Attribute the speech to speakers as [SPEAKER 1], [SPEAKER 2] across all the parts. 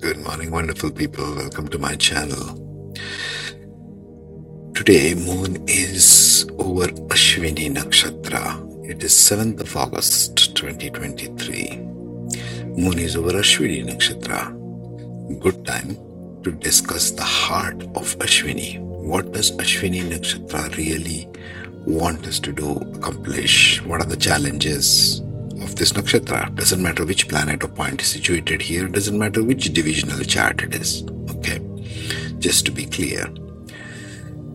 [SPEAKER 1] Good morning, wonderful people. Welcome to my channel. Today, moon is over Ashwini Nakshatra. It is 7th of August 2023. Moon is over Ashwini Nakshatra. Good time to discuss the heart of Ashwini. What does Ashwini Nakshatra really want us to do, accomplish? What are the challenges? This nakshatra. Doesn't matter which planet or point is situated here, doesn't matter which divisional chart it is. Okay, just to be clear.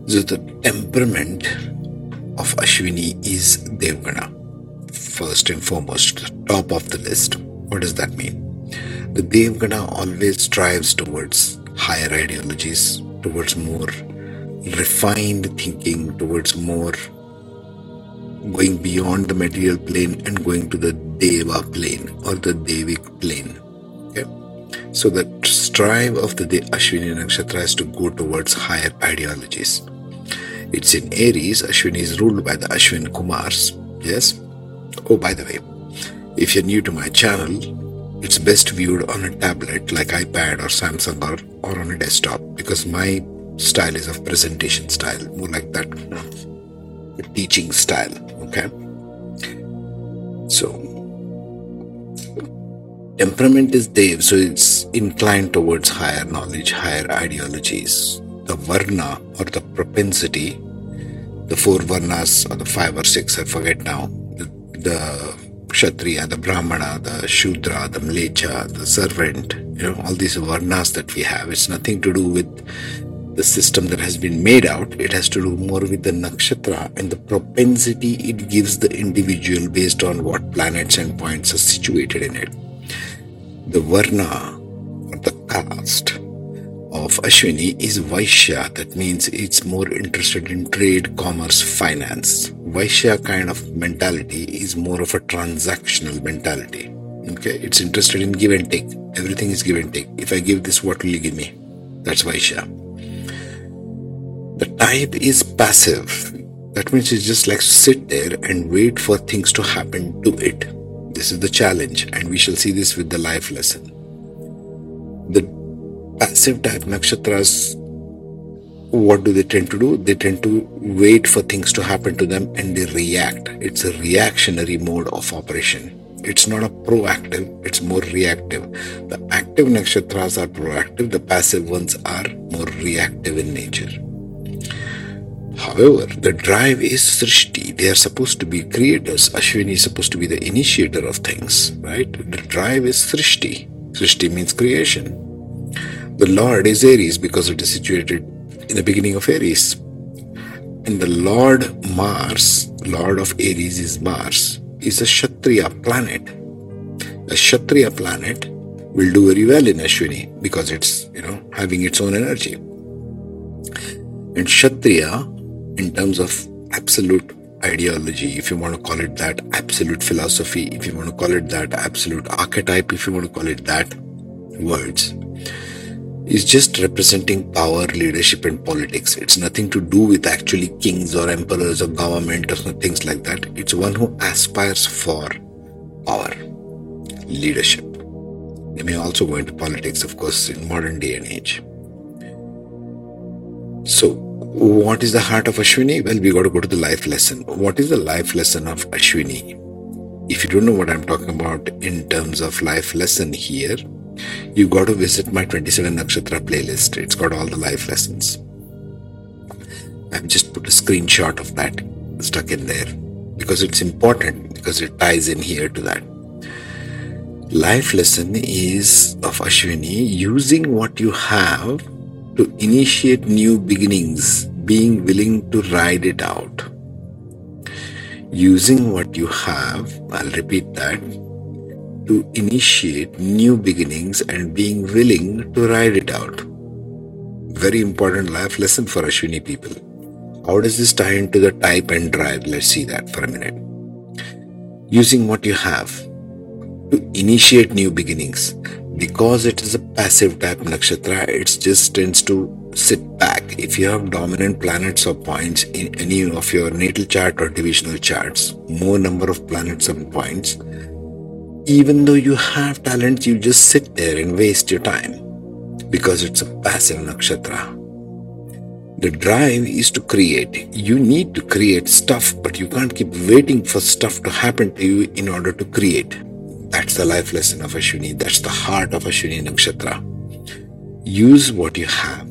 [SPEAKER 1] So the temperament of Ashwini is Devgana. First and foremost, top of the list. What does that mean? The Devgana always strives towards higher ideologies, towards more refined thinking, towards more going beyond the material plane and going to the Deva plane or the Devic plane. Okay? So the strive of the Ashwini Nakshatra is to go towards higher ideologies. It's in Aries. Ashwini is ruled by the Ashwin Kumars. Yes. Oh, by the way, if you're new to my channel, it's best viewed on a tablet like iPad or Samsung or, or on a desktop because my style is of presentation style, more like that The teaching style. Okay. So, temperament is Dev, so it's inclined towards higher knowledge, higher ideologies. The Varna or the propensity, the four Varnas or the five or six, I forget now, the, the Kshatriya, the Brahmana, the Shudra, the Mlecha, the servant, you know, all these Varnas that we have. It's nothing to do with the system that has been made out, it has to do more with the nakshatra and the propensity it gives the individual based on what planets and points are situated in it. The Varna or the caste of Ashwini is Vaishya, that means it's more interested in trade, commerce, finance. Vaishya kind of mentality is more of a transactional mentality. Okay, it's interested in give and take. Everything is give and take. If I give this, what will you give me? That's Vaishya. The type is passive. That means it's just like sit there and wait for things to happen to it. This is the challenge, and we shall see this with the life lesson. The passive type nakshatras, what do they tend to do? They tend to wait for things to happen to them and they react. It's a reactionary mode of operation. It's not a proactive, it's more reactive. The active nakshatras are proactive, the passive ones are more reactive in nature. However, the drive is Srishti. They are supposed to be creators. Ashwini is supposed to be the initiator of things, right? The drive is Srishti. Srishti means creation. The Lord is Aries because it is situated in the beginning of Aries. And the Lord Mars, Lord of Aries is Mars, is a Kshatriya planet. A Kshatriya planet will do very well in Ashwini because it's, you know, having its own energy. And Kshatriya in terms of absolute ideology, if you want to call it that, absolute philosophy, if you want to call it that, absolute archetype, if you want to call it that, words, is just representing power, leadership, and politics. It's nothing to do with actually kings or emperors or government or things like that. It's one who aspires for power, leadership. They may also go into politics, of course, in modern day and age. So, what is the heart of Ashwini? Well, we got to go to the life lesson. What is the life lesson of Ashwini? If you don't know what I'm talking about in terms of life lesson here, you got to visit my 27 Nakshatra playlist. It's got all the life lessons. I've just put a screenshot of that stuck in there because it's important because it ties in here to that. Life lesson is of Ashwini using what you have to initiate new beginnings, being willing to ride it out. Using what you have, I'll repeat that, to initiate new beginnings and being willing to ride it out. Very important life lesson for Ashwini people. How does this tie into the type and drive? Let's see that for a minute. Using what you have to initiate new beginnings because it is a passive type nakshatra, it just tends to sit back. If you have dominant planets or points in any of your natal chart or divisional charts, more number of planets and points, even though you have talent, you just sit there and waste your time. because it's a passive nakshatra. The drive is to create. You need to create stuff, but you can't keep waiting for stuff to happen to you in order to create. That's the life lesson of Ashwini. That's the heart of Ashwini Nakshatra. Use what you have.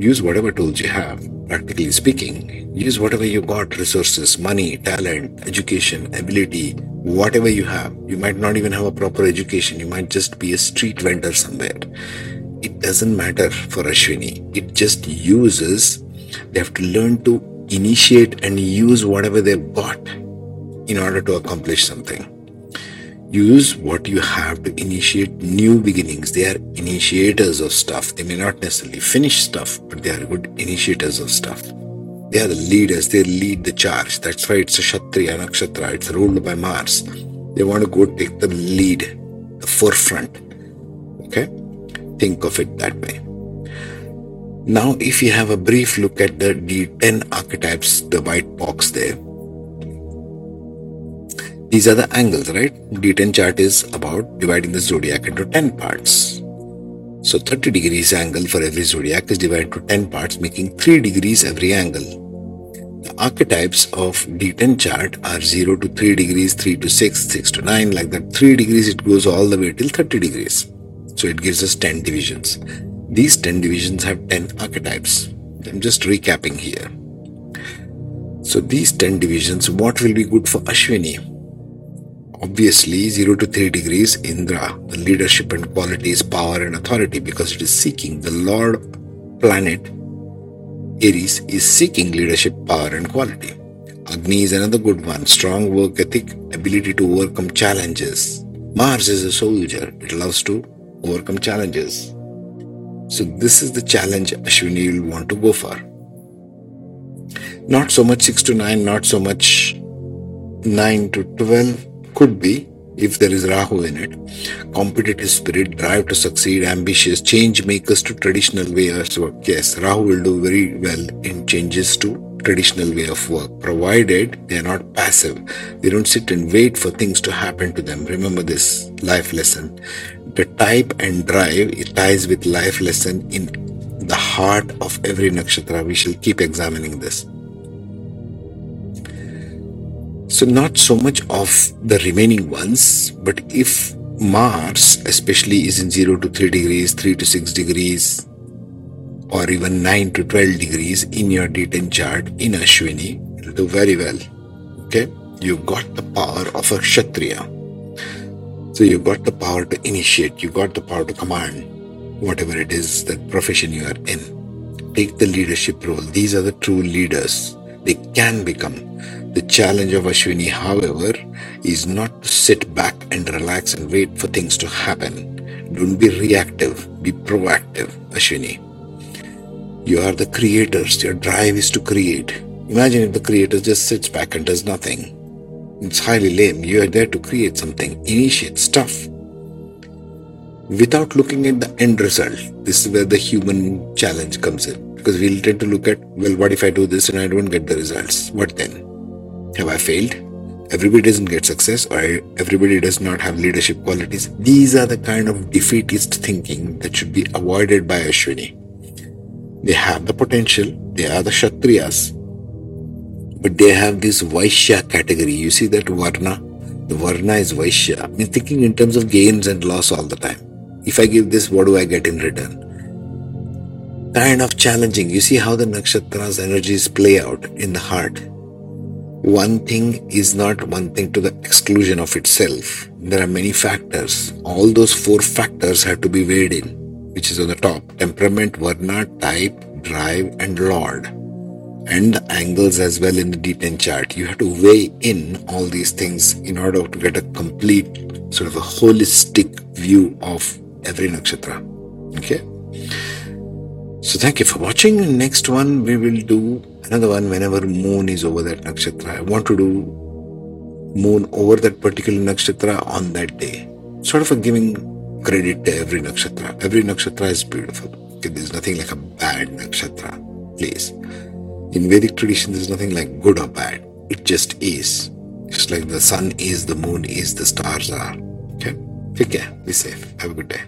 [SPEAKER 1] Use whatever tools you have, practically speaking. Use whatever you got resources, money, talent, education, ability, whatever you have. You might not even have a proper education. You might just be a street vendor somewhere it doesn't matter for Ashwini. It just uses, they have to learn to initiate and use whatever they've got in order to accomplish something. Use what you have to initiate new beginnings. They are initiators of stuff. They may not necessarily finish stuff, but they are good initiators of stuff. They are the leaders. They lead the charge. That's why it's a Kshatriya Nakshatra. It's ruled by Mars. They want to go take the lead, the forefront. Okay? Think of it that way. Now, if you have a brief look at the D10 archetypes, the white box there, these are the angles, right? D10 chart is about dividing the zodiac into 10 parts. So 30 degrees angle for every zodiac is divided to 10 parts, making 3 degrees every angle. The archetypes of D10 chart are 0 to 3 degrees, 3 to 6, 6 to 9, like that. 3 degrees it goes all the way till 30 degrees. So it gives us 10 divisions. These 10 divisions have 10 archetypes. I'm just recapping here. So these 10 divisions, what will be good for Ashwini? Obviously, 0 to 3 degrees, Indra, the leadership and qualities, power and authority, because it is seeking. The Lord planet, Aries, is seeking leadership, power and quality. Agni is another good one. Strong work ethic, ability to overcome challenges. Mars is a soldier. It loves to overcome challenges. So, this is the challenge Ashwini will want to go for. Not so much 6 to 9, not so much 9 to 12, could be if there is Rahu in it. Competitive spirit, drive to succeed, ambitious, change makers to traditional ways of work. Yes, Rahu will do very well in changes to traditional way of work, provided they are not passive. They don't sit and wait for things to happen to them. Remember this life lesson. The type and drive it ties with life lesson in the heart of every nakshatra. We shall keep examining this. So, not so much of the remaining ones, but if Mars, especially, is in 0 to 3 degrees, 3 to 6 degrees, or even 9 to 12 degrees in your D10 chart in Ashwini, it'll do very well. Okay? you've got the power of a Kshatriya. So you've got the power to initiate, You've got the power to command whatever it is that profession you are in. Take the leadership role. These are the true leaders. They can become. The challenge of Ashwini, however, is not to sit back and relax and wait for things to happen. Don't be reactive, be proactive, Ashwini. You are the creators. Your drive is to create. Imagine if the creator just sits back and does nothing. It's highly lame. You are there to create something, initiate stuff. Without looking at the end result, this is where the human challenge comes in. Because we'll tend to look at, well, what if I do this and I don't get the results? What then? Have I failed? Everybody doesn't get success or everybody does not have leadership qualities. These are the kind of defeatist thinking that should be avoided by Ashwini. They have the potential, they are the Kshatriyas, but they have this Vaishya category. You see that Varna? The Varna is Vaishya. I mean, thinking in terms of gains and loss all the time. If I give this, what do I get in return? Kind of challenging. You see how the nakshatra's energies play out in the heart. One thing is not one thing to the exclusion of itself. There are many factors. All those four factors have to be weighed in which is on the top temperament, varna, type, drive, and lord. And the angles as well in the D10 chart. You have to weigh in all these things in order to get a complete, sort of a holistic view of every nakshatra. Okay? So thank you for watching. Next one, we will do another one whenever moon is over that nakshatra. I want to do moon over that particular nakshatra on that day. Sort of a giving credit to every nakshatra. Every nakshatra is beautiful. Okay, there's nothing like a bad nakshatra. Please. In Vedic tradition, there's nothing like good or bad. It just is. It's like the sun is, the moon is, the stars are. Okay? Take care. Be safe. Have a good day.